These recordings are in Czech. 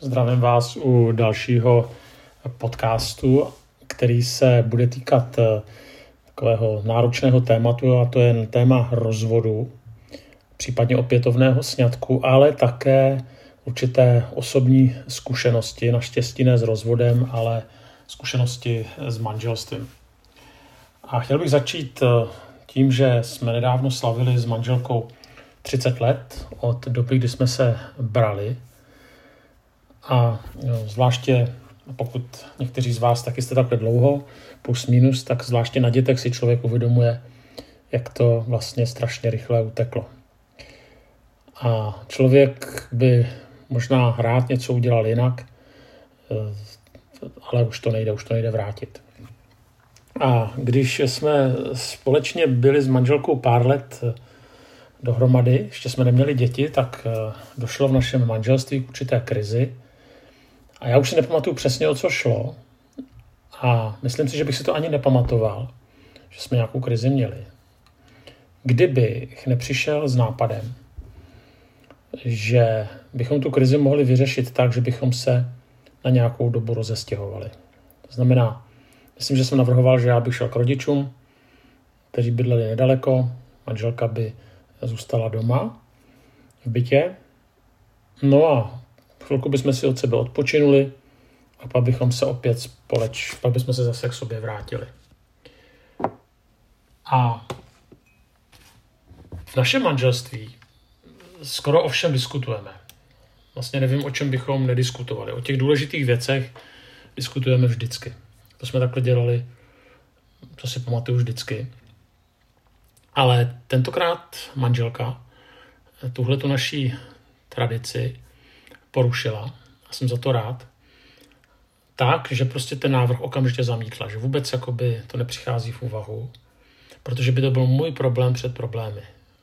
Zdravím vás u dalšího podcastu, který se bude týkat eh, takového náročného tématu, a to je téma rozvodu, případně opětovného sňatku, ale také určité osobní zkušenosti, naštěstí ne s rozvodem, ale zkušenosti s manželstvím. A chtěl bych začít eh, tím, že jsme nedávno slavili s manželkou 30 let od doby, kdy jsme se brali. A zvláště pokud někteří z vás taky jste takhle dlouho, plus minus, tak zvláště na dětech si člověk uvědomuje, jak to vlastně strašně rychle uteklo. A člověk by možná rád něco udělal jinak, eh, ale už to nejde, už to nejde vrátit. A když jsme společně byli s manželkou pár let eh, dohromady, ještě jsme neměli děti, tak došlo v našem manželství k určité krizi. A já už si nepamatuju přesně, o co šlo. A myslím si, že bych si to ani nepamatoval, že jsme nějakou krizi měli. Kdybych nepřišel s nápadem, že bychom tu krizi mohli vyřešit tak, že bychom se na nějakou dobu rozestěhovali. To znamená, myslím, že jsem navrhoval, že já bych šel k rodičům, kteří bydleli nedaleko, manželka by zůstala doma v bytě. No a chvilku bychom si od sebe odpočinuli a pak bychom se opět společ, pak bychom se zase k sobě vrátili. A v našem manželství skoro o všem diskutujeme. Vlastně nevím, o čem bychom nediskutovali. O těch důležitých věcech diskutujeme vždycky. To jsme takhle dělali, to si pamatuju vždycky. Ale tentokrát manželka tuhle tu naší tradici porušila a jsem za to rád. Tak, že prostě ten návrh okamžitě zamítla, že vůbec jakoby to nepřichází v úvahu, protože by to byl můj problém před problémy.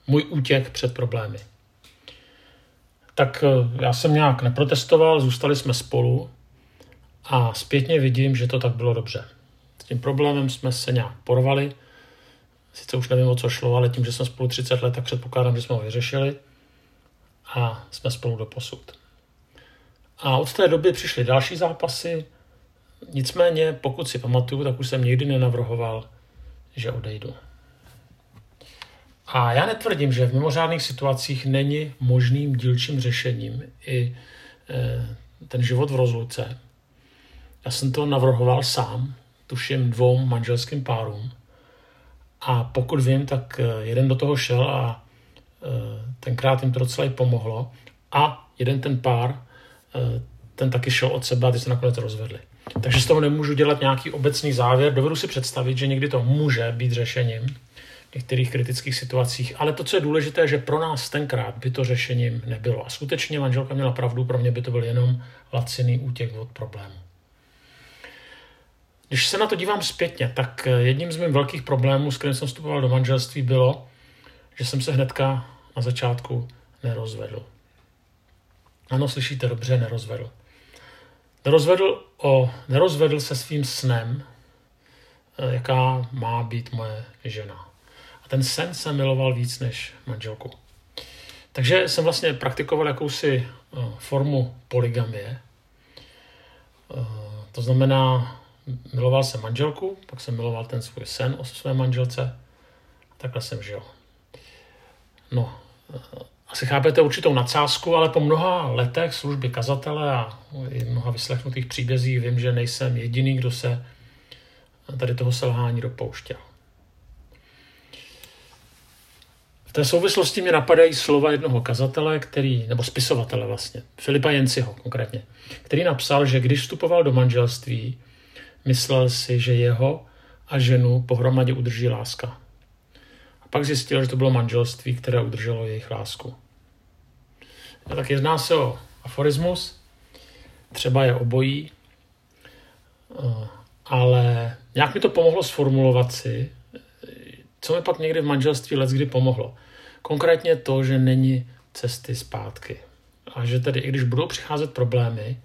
Můj útěk před problémy. Tak eh, já jsem nějak neprotestoval, zůstali jsme spolu a zpětně vidím, že to tak bylo dobře. S tím problémem jsme se nějak porvali, Sice už nevím, o co šlo, ale tím, že jsme spolu 30 let, tak předpokládám, že jsme ho vyřešili a jsme spolu do posud. A od té doby přišly další zápasy, nicméně, pokud si pamatuju, tak už jsem nikdy nenavrhoval, že odejdu. A já netvrdím, že v mimořádných situacích není možným dílčím řešením i e, ten život v rozluce. Já jsem to navrhoval sám, tuším dvou manželským párům, a pokud vím, tak eh, jeden do toho šel a eh, tenkrát jim to docela i pomohlo. A jeden ten pár, ten taky šel od sebe a ty se nakonec rozvedli. Takže z toho nemůžu dělat nějaký obecný závěr. Dovedu si představit, že někdy to může být řešením v některých kritických situacích, ale to, co je důležité, že pro nás tenkrát by to řešením nebylo. A skutečně manželka měla pravdu, pro mě by to byl jenom laciný útěk od problému. Když se na to dívám zpětně, tak eh, jedním z mých velkých problémů, s kterým jsem vstupoval do manželství, bylo, že jsem se hnedka na začátku nerozvedl. Ano, slyšíte dobře, nerozvedl. Nerozvedl, o, nerozvedl se svým snem, eh, jaká má být moje žena. A ten sen jsem miloval víc než manželku. Takže jsem vlastně praktikoval jakousi eh, formu poligamie. To znamená, miloval jsem manželku, pak jsem miloval ten svůj sen o své manželce takhle jsem žil. No, eh, asi chápete určitou nadsázku, ale po mnoha letech služby kazatele a i mnoha vyslechnutých příbězích vím, že nejsem jediný, kdo se tady toho selhání dopouštěl. V té souvislosti mě napadají slova jednoho kazatele, který, nebo spisovatele vlastně, Filipa Jenciho konkrétně, který napsal, že když vstupoval do manželství, Myslel si, že jeho a ženu pohromadě udrží láska. A pak zjistil, že to bylo manželství, které udrželo jejich lásku. Tak jedná se o aforismus, třeba je obojí, eh, ale nějak mi to pomohlo sformulovat si, co mi pak někdy v manželství let kdy pomohlo. Konkrétně to, že není cesty zpátky. A že tedy, i když budou přicházet problémy,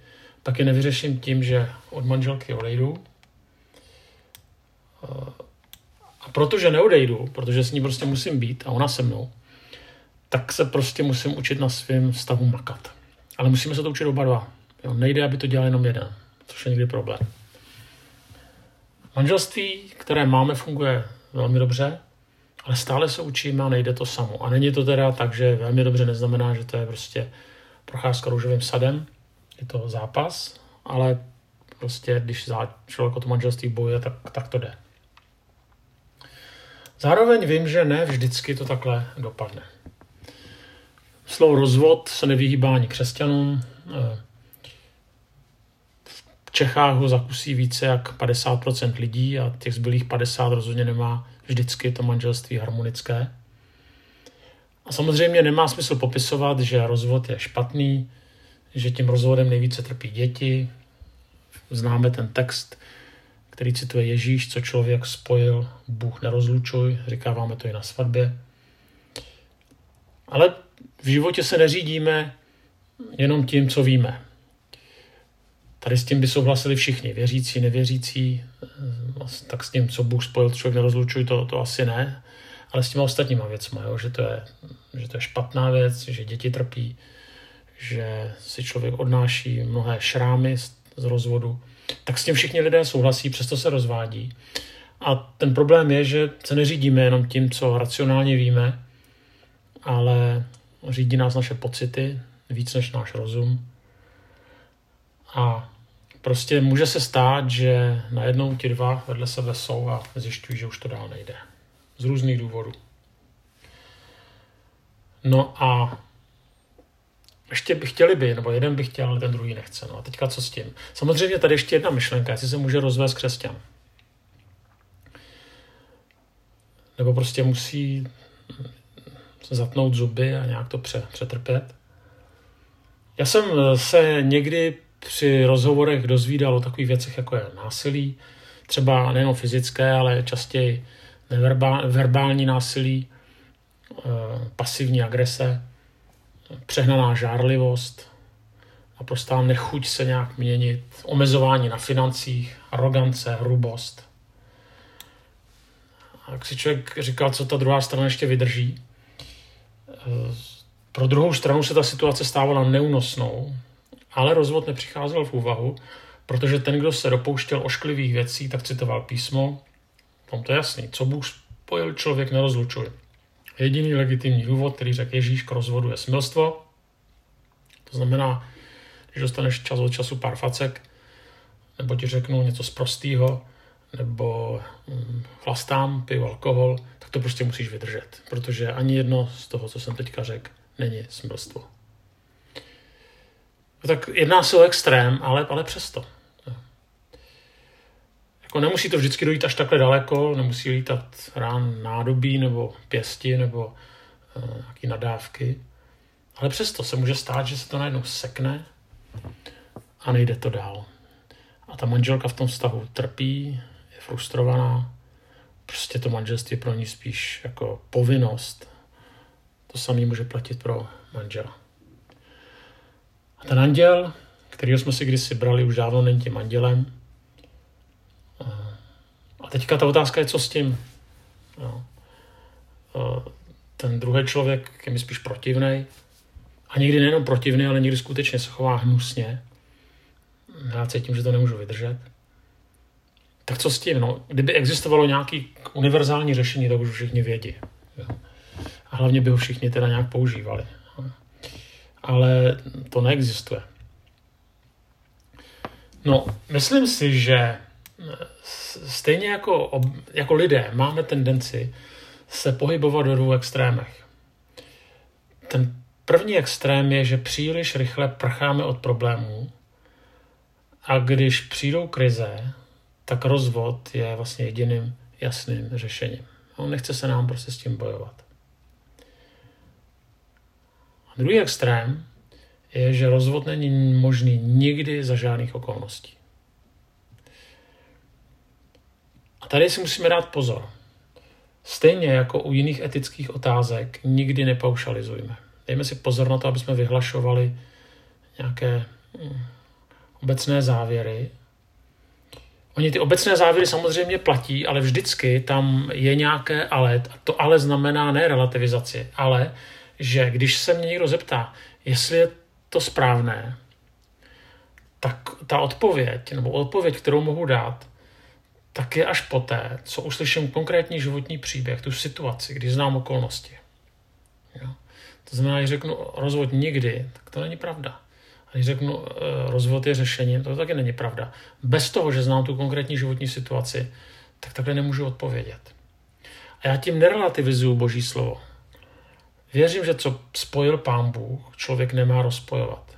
tak je nevyřeším tím, že od manželky odejdu. A protože neodejdu, protože s ní prostě musím být a ona se mnou, tak se prostě musím učit na svém vztahu makat. Ale musíme se to učit oba dva. Jo, nejde, aby to dělal jenom jeden, což je někdy problém. Manželství, které máme, funguje velmi dobře, ale stále se učíme a nejde to samo. A není to teda tak, že velmi dobře neznamená, že to je prostě procházka růžovým sadem, je to zápas, ale prostě když člověk o to manželství bojuje, tak, tak to jde. Zároveň vím, že ne vždycky to takhle dopadne. Slovo rozvod se nevyhýbá ani křesťanům. V Čechách ho zakusí více jak 50% lidí a těch zbylých 50 rozhodně nemá vždycky to manželství harmonické. A samozřejmě nemá smysl popisovat, že rozvod je špatný, že tím rozvodem nejvíce trpí děti. Známe ten text, který cituje Ježíš, co člověk spojil, Bůh nerozlučuj, říkáváme to i na svatbě. Ale v životě se neřídíme jenom tím, co víme. Tady s tím by souhlasili všichni, věřící, nevěřící, tak s tím, co Bůh spojil, člověk nerozlučuj, to, to asi ne, ale s těma ostatníma věcma, jo, že, to je, že to je špatná věc, že děti trpí, že si člověk odnáší mnohé šrámy z, z rozvodu, tak s tím všichni lidé souhlasí, přesto se rozvádí. A ten problém je, že se neřídíme jenom tím, co racionálně víme, ale řídí nás naše pocity víc než náš rozum. A prostě může se stát, že najednou ti dva vedle sebe jsou a zjišťují, že už to dál nejde. Z různých důvodů. No a ještě by chtěli by, nebo jeden by chtěl, ale ten druhý nechce. No a teďka co s tím? Samozřejmě tady ještě jedna myšlenka, jestli se může rozvést křesťan. Nebo prostě musí zatnout zuby a nějak to přetrpět. Já jsem se někdy při rozhovorech dozvídal o takových věcech, jako je násilí, třeba nejen fyzické, ale častěji verbální násilí, eh, pasivní agrese, přehnaná žárlivost, naprostá nechuť se nějak měnit, omezování na financích, arogance, hrubost. A jak si člověk říkal, co ta druhá strana ještě vydrží, eh, pro druhou stranu se ta situace stávala neúnosnou, ale rozvod nepřicházel v úvahu, protože ten, kdo se dopouštěl ošklivých věcí, tak citoval písmo. Tam to je jasný. Co Bůh spojil, člověk nerozlučuje. Jediný legitimní důvod, který řekl Ježíš k rozvodu, je smilstvo. To znamená, když dostaneš čas od času pár facek, nebo ti řeknu něco z prostýho, nebo hm, chlastám, piju alkohol, tak to prostě musíš vydržet, protože ani jedno z toho, co jsem teďka řekl, není smilstvo. Tak jedná se o extrém, ale, ale přesto. Jako nemusí to vždycky dojít až takhle daleko, nemusí lítat rán nádobí nebo pěsti nebo uh, nějaký nadávky. Ale přesto se může stát, že se to najednou sekne a nejde to dál. A ta manželka v tom vztahu trpí, frustrovaná, prostě to manželství pro ní spíš jako povinnost. To samé může platit pro manžela. A ten anděl, kterýho jsme si kdysi brali, už dávno není tím andělem, a teďka ta otázka je, co s tím. No. Ten druhý člověk je mi spíš protivný. A někdy nejenom protivný, ale někdy skutečně se chová hnusně. Já cítím, že to nemůžu vydržet. Tak co s tím? No, kdyby existovalo nějaké univerzální řešení, tak už všichni vědí. Jo. A hlavně by ho všichni teda nějak používali. Ale to neexistuje. No, myslím si, že stejně jako, jako lidé máme tendenci se pohybovat do dvou extrémech. Ten první extrém je, že příliš rychle prcháme od problémů a když přijdou krize, tak rozvod je vlastně jediným jasným řešením. No, nechce se nám prostě s tím bojovat. A druhý extrém je, že rozvod není možný nikdy za žádných okolností. tady si musíme dát pozor. Stejně jako u jiných etických otázek nikdy nepaušalizujme. Dejme si pozor na to, aby jsme vyhlašovali nějaké hm, obecné závěry. Oni ty obecné závěry samozřejmě platí, ale vždycky tam je nějaké ale. A to ale znamená ne relativizaci, ale že když se mě někdo zeptá, jestli je to správné, tak ta odpověď, nebo odpověď, kterou mohu dát, tak je až poté, co uslyším konkrétní životní příběh, tu situaci, kdy znám okolnosti. Jo? To znamená, když řeknu rozvod nikdy, tak to není pravda. A když řeknu eh, rozvod je řešení, to taky není pravda. Bez toho, že znám tu konkrétní životní situaci, tak takhle nemůžu odpovědět. A já tím nerelativizuju Boží slovo. Věřím, že co spojil Pán Bůh, člověk nemá rozpojovat.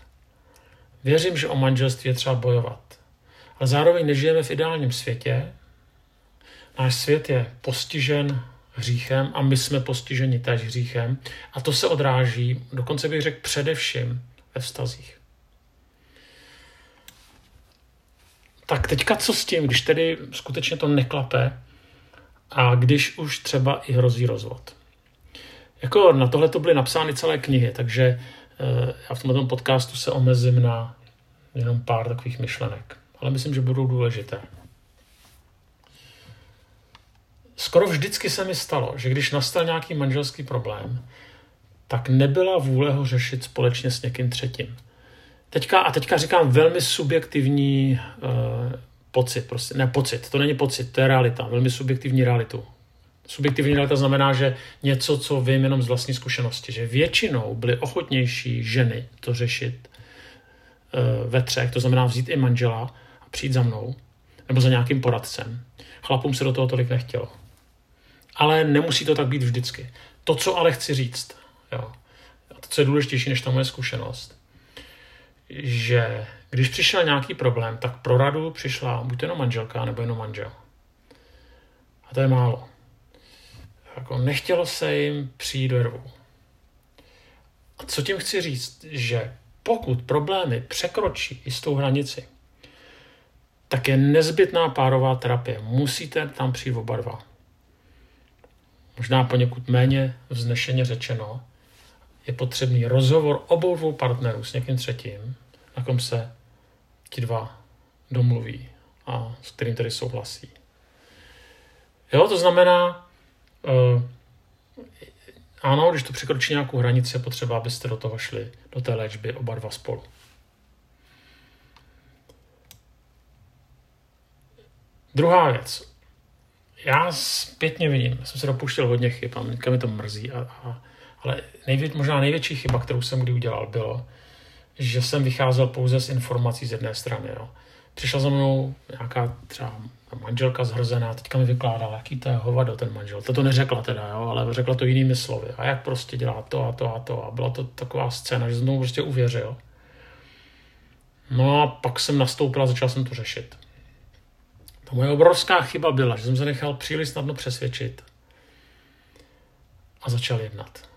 Věřím, že o manželství je třeba bojovat. Ale zároveň nežijeme v ideálním světě. Náš svět je postižen hříchem a my jsme postiženi též hříchem. A to se odráží, dokonce bych řekl především ve vztazích. Tak teďka co s tím, když tedy skutečně to neklape a když už třeba i hrozí rozvod? Jako na tohle to byly napsány celé knihy, takže eh, já v tomto podcastu se omezím na jenom pár takových myšlenek, ale myslím, že budou důležité. Skoro vždycky se mi stalo, že když nastal nějaký manželský problém, tak nebyla vůle ho řešit společně s někým třetím. Teďka, a teďka říkám velmi subjektivní uh, pocit, prostě, ne pocit, to není pocit, to je realita, velmi subjektivní realitu. Subjektivní realita znamená, že něco, co vím jenom z vlastní zkušenosti, že většinou byly ochotnější ženy to řešit uh, ve třech, to znamená vzít i manžela a přijít za mnou, nebo za nějakým poradcem. Chlapům se do toho tolik nechtělo. Ale nemusí to tak být vždycky. To, co ale chci říct, jo, a to, co je důležitější než ta moje zkušenost, že když přišel nějaký problém, tak pro radu přišla buď jenom manželka, nebo jenom manžel. A to je málo. Jako nechtělo se jim přijít do rvu. A co tím chci říct? Že pokud problémy překročí jistou hranici, tak je nezbytná párová terapie. Musíte tam přijít oba dva. Možná poněkud méně vznešeně řečeno, je potřebný rozhovor obou dvou partnerů s někým třetím, na kom se ti dva domluví a s kterým tedy souhlasí. Jo, to znamená, uh, ano, když to překročí nějakou hranici, je potřeba, abyste do toho šli, do té léčby oba dva spolu. Druhá věc. Já zpětně vidím, jsem se dopuštěl hodně chyb a mi to mrzí, a, a, ale nejvě, možná největší chyba, kterou jsem kdy udělal, bylo, že jsem vycházel pouze z informací z jedné strany. Jo. Přišla za mnou nějaká třeba manželka zhrzená, teďka mi vykládala, jaký to je hovado ten manžel. To to neřekla teda, jo, ale řekla to jinými slovy. A jak prostě dělá to a to a to. A byla to taková scéna, že jsem tomu prostě uvěřil. No a pak jsem nastoupil a začal jsem to řešit. To moje obrovská chyba byla, že jsem se nechal příliš snadno přesvědčit a začal jednat.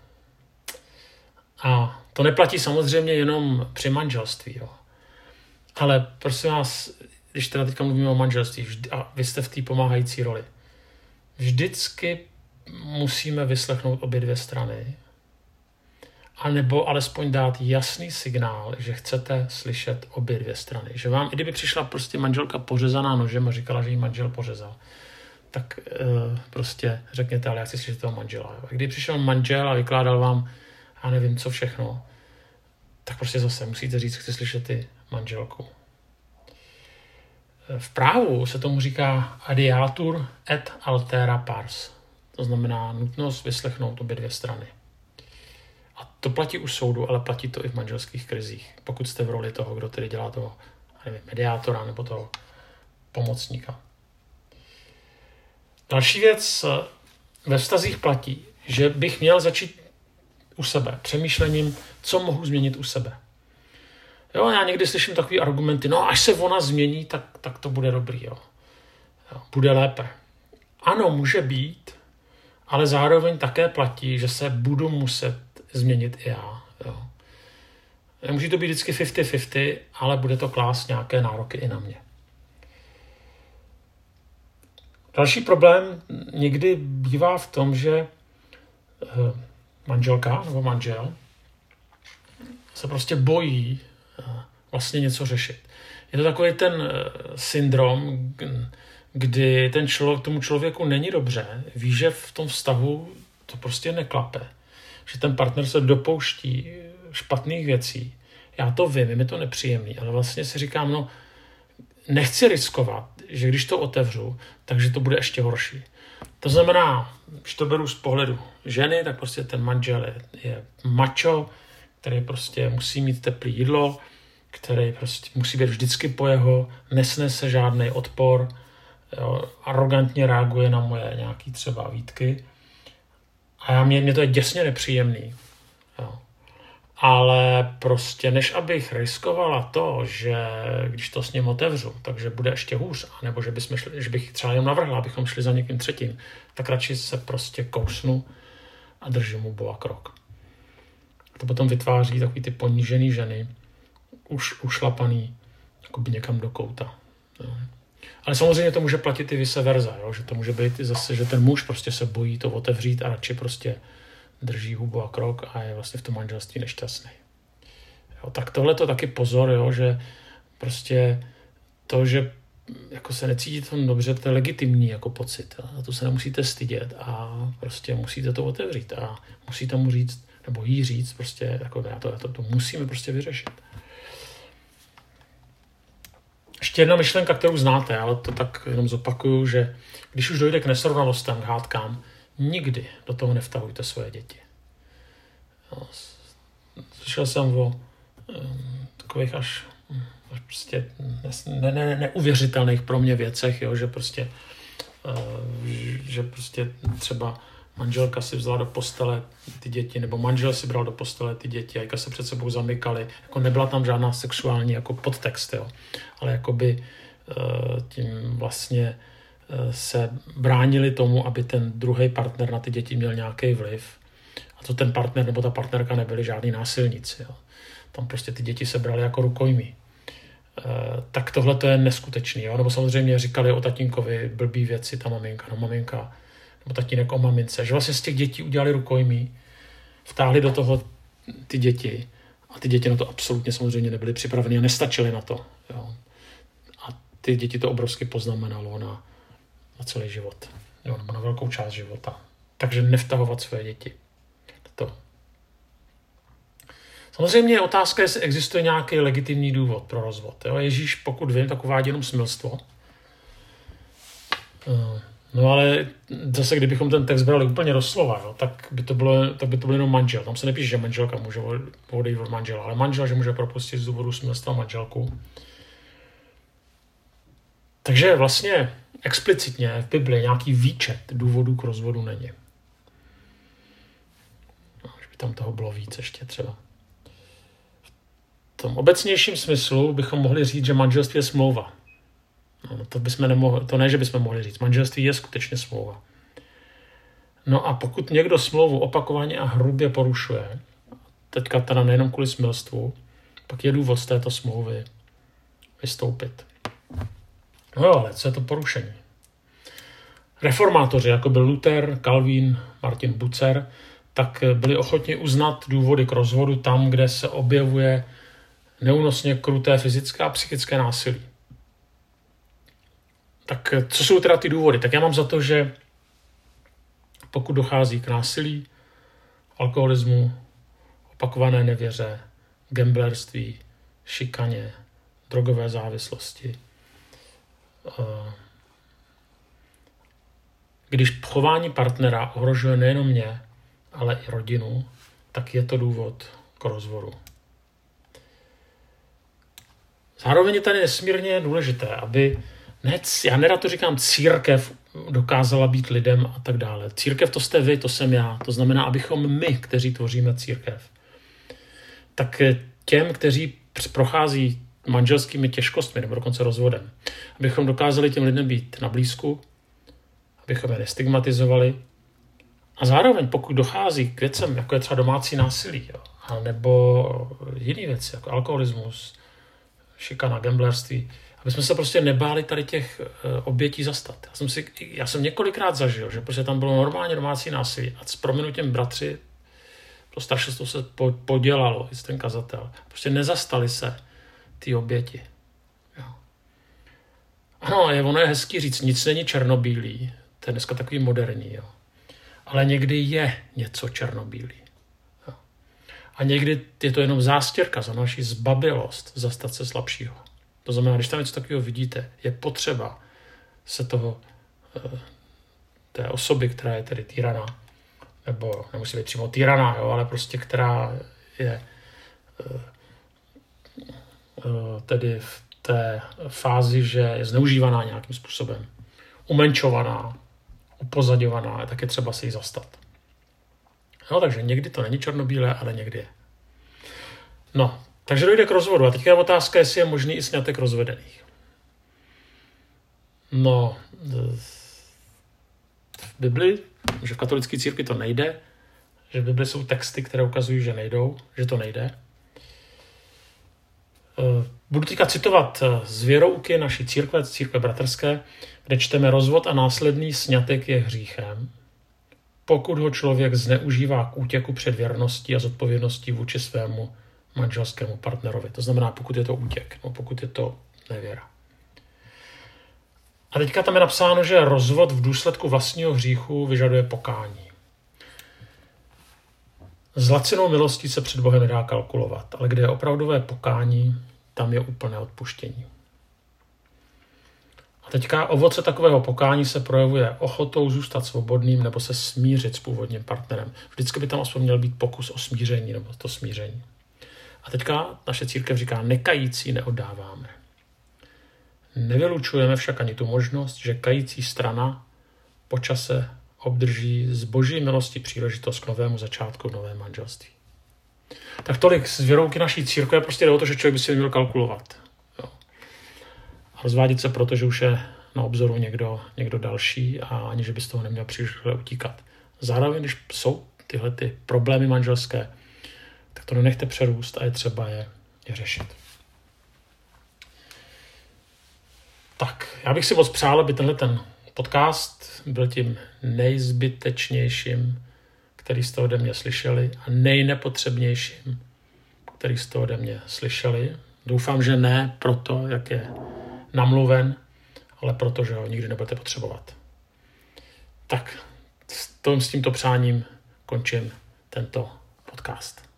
A to neplatí samozřejmě jenom při manželství. Jo. Ale prosím vás, když teda teďka mluvíme o manželství vždy, a vy jste v té pomáhající roli, vždycky musíme vyslechnout obě dvě strany, a nebo alespoň dát jasný signál, že chcete slyšet obě dvě strany. Že vám, i kdyby přišla prostě manželka pořezaná nožem a říkala, že jí manžel pořezal, tak e, prostě řekněte, ale já chci slyšet toho manžela. A když přišel manžel a vykládal vám, já nevím, co všechno, tak prostě zase musíte říct, chci slyšet ty manželku. V právu se tomu říká adiatur et altera pars. To znamená nutnost vyslechnout obě dvě strany. A to platí u soudu, ale platí to i v manželských krizích. Pokud jste v roli toho, kdo tedy dělá toho nevím, mediátora nebo toho pomocníka. Další věc ve vztazích platí, že bych měl začít u sebe, přemýšlením, co mohu změnit u sebe. Jo, já někdy slyším takové argumenty, no až se ona změní, tak, tak to bude dobrý, jo. jo. Bude lépe. Ano, může být, ale zároveň také platí, že se budu muset změnit i já. Jo. Může to být vždycky 50-50, ale bude to klást nějaké nároky i na mě. Další problém někdy bývá v tom, že eh, manželka nebo manžel se prostě bojí eh, vlastně něco řešit. Je to takový ten eh, syndrom, kdy ten člověk, tomu člověku není dobře, ví, že v tom vztahu to prostě neklape, že ten partner se dopouští špatných věcí, já to vím, je mi to nepříjemný, ale vlastně si říkám, no, nechci riskovat, že když to otevřu, takže to bude ještě horší. To znamená, když to beru z pohledu ženy, tak prostě ten manžel je, je mačo, který prostě musí mít teplý jídlo, který prostě musí být vždycky po jeho, nesnese žádný odpor, jo, arrogantně reaguje na moje nějaký třeba výtky. A já, mě, mě to je děsně nepříjemný. Ale prostě než abych riskovala to, že když to s ním otevřu, takže bude ještě hůř, nebo že, bychom šli, že bych třeba jenom navrhla, abychom šli za někým třetím, tak radši se prostě kousnu a držím mu boa krok. To potom vytváří takový ty ponížený ženy, už ušlapaný jakoby někam do kouta. Jo. Ale samozřejmě to může platit i vice versa, jo? že to může být zase, že ten muž prostě se bojí to otevřít a radši prostě drží hubu a krok a je vlastně v tom manželství nešťastný. Jo, tak tohle to taky pozor, jo, že prostě to, že jako se necítíte tam dobře, to je legitimní jako pocit. A to se nemusíte stydět a prostě musíte to otevřít a musíte mu říct, nebo jí říct, prostě jako já to, já to, to musíme prostě vyřešit. Ještě jedna myšlenka, kterou znáte, ale to tak jenom zopakuju, že když už dojde k nesrovnalostem, k hádkám, nikdy do toho nevtahujte svoje děti. Slyšel jsem o um, takových až, prostě ne, ne, neuvěřitelných pro mě věcech, jo, že prostě uh, že prostě třeba manželka si vzala do postele ty děti, nebo manžel si bral do postele ty děti, a se před sebou zamykali. Jako nebyla tam žádná sexuální jako podtext, jo. ale jakoby uh, tím vlastně se bránili tomu, aby ten druhý partner na ty děti měl nějaký vliv. A to ten partner nebo ta partnerka nebyli žádní násilníci. Jo. Tam prostě ty děti se brali jako rukojmí. Uh, tak tohle to je neskutečný. Jo? Nebo samozřejmě říkali o tatínkovi blbý věci, ta maminka, no maminka nebo tatínek o mamince, že vlastně z těch dětí udělali rukojmí, vtáhli do toho ty děti a ty děti na to absolutně samozřejmě nebyly připraveny a nestačily na to. Jo. A ty děti to obrovsky poznamenalo na, na celý život, jo, nebo na velkou část života. Takže nevtahovat své děti. To. Samozřejmě je otázka, jestli existuje nějaký legitimní důvod pro rozvod. Jo. Ježíš, pokud vím, tak uvádí jenom smilstvo. Uh No ale zase, kdybychom ten text brali úplně doslova, jo, tak, by to bylo, tak by to bylo jenom manžel. Tam se nepíše, že manželka může odejít od manžela, ale manžel, že může propustit z důvodu smilstva manželku. Takže vlastně explicitně v Bibli nějaký výčet důvodů k rozvodu není. No, by tam toho bylo víc ještě třeba. V tom obecnějším smyslu bychom mohli říct, že manželství je smlouva. No, to, bychom nemohli, to ne, že bychom mohli říct. Manželství je skutečně smlouva. No a pokud někdo smlouvu opakovaně a hrubě porušuje, teďka teda nejenom kvůli smilstvu, pak je důvod z této smlouvy vystoupit. No jo, ale co je to porušení? Reformátoři, jako byl Luther, Calvin, Martin Bucer, tak byli ochotni uznat důvody k rozvodu tam, kde se objevuje neúnosně kruté fyzické a psychické násilí. Tak co jsou teda ty důvody? Tak já mám za to, že pokud dochází k násilí, alkoholismu, opakované nevěře, gamblerství, šikaně, drogové závislosti, když chování partnera ohrožuje nejenom mě, ale i rodinu, tak je to důvod k rozvodu. Zároveň je tady nesmírně důležité, aby ne, já nerad to říkám, církev dokázala být lidem a tak dále. Církev to jste vy, to jsem já. To znamená, abychom my, kteří tvoříme církev, tak těm, kteří prochází manželskými těžkostmi nebo dokonce rozvodem, abychom dokázali těm lidem být na blízku, abychom je nestigmatizovali a zároveň, pokud dochází k věcem, jako je třeba domácí násilí, jo, nebo jiné věci, jako alkoholismus, šikana, gamblerství, aby jsme se prostě nebáli tady těch uh, obětí zastat. Já jsem, si, já jsem několikrát zažil, že prostě tam bylo normálně domácí násilí a s prominutím bratři to staršostvo se po, podělalo, i ten kazatel. Prostě nezastali se ty oběti. Jo. Ano, je, ono je hezký říct, nic není černobílý, to je dneska takový moderní, jo. ale někdy je něco černobílý. Jo. A někdy je to jenom zástěrka za naši zbabilost zastat se slabšího. To znamená, když tam něco takového vidíte, je potřeba se toho, eh, té osoby, která je tedy týraná, nebo nemusí být přímo týraná, jo, ale prostě která je eh, tedy v té fázi, že je zneužívaná nějakým způsobem, umenčovaná, upozaďovaná, tak je třeba se jí zastat. No, takže někdy to není černobílé, ale někdy je. No, takže dojde k rozvodu. A teďka je otázka, jestli je možný i snětek rozvedených. No, v Bibli, že v katolické církvi to nejde, že v Bibli jsou texty, které ukazují, že nejdou, že to nejde. Eh, budu teďka citovat eh, z věrouky naší církve, církve bratrské, kde čteme rozvod a následný snětek je hříchem, pokud ho člověk zneužívá k útěku před věrností a zodpovědností vůči svému manželskému partnerovi. To znamená, pokud je to útěk, no pokud je to nevěra. A teďka tam je napsáno, že rozvod v důsledku vlastního hříchu vyžaduje pokání. S lacinou milostí se před Bohem nedá kalkulovat, ale kde je opravdové pokání, tam je úplné odpuštění. A teďka ovoce takového pokání se projevuje ochotou zůstat svobodným nebo se smířit s původním partnerem. Vždycky by tam aspoň měl být pokus o smíření nebo to smíření. A teďka naše církev říká, nekající neoddáváme. Nevylučujeme však ani tu možnost, že kající strana po čase obdrží z boží milosti příležitost k novému začátku v novém manželství. Tak tolik z věrouky naší církve, prostě jde o to, že člověk by si měl kalkulovat. Jo. A rozvádět se proto, že už je na obzoru někdo, někdo další a ani, že by z toho neměl příliš utíkat. Zároveň, když jsou tyhle ty problémy manželské, tak to nenechte přerůst a je třeba je, je řešit. Tak, já bych si moc přál, aby tenhle ten podcast byl tím nejzbytečnějším, který jste ode mě slyšeli a nejnepotřebnějším, který jste ode mě slyšeli. Doufám, že ne proto, jak je namluven, ale proto, že ho nikdy nebudete potřebovat. Tak s tímto přáním končím tento podcast.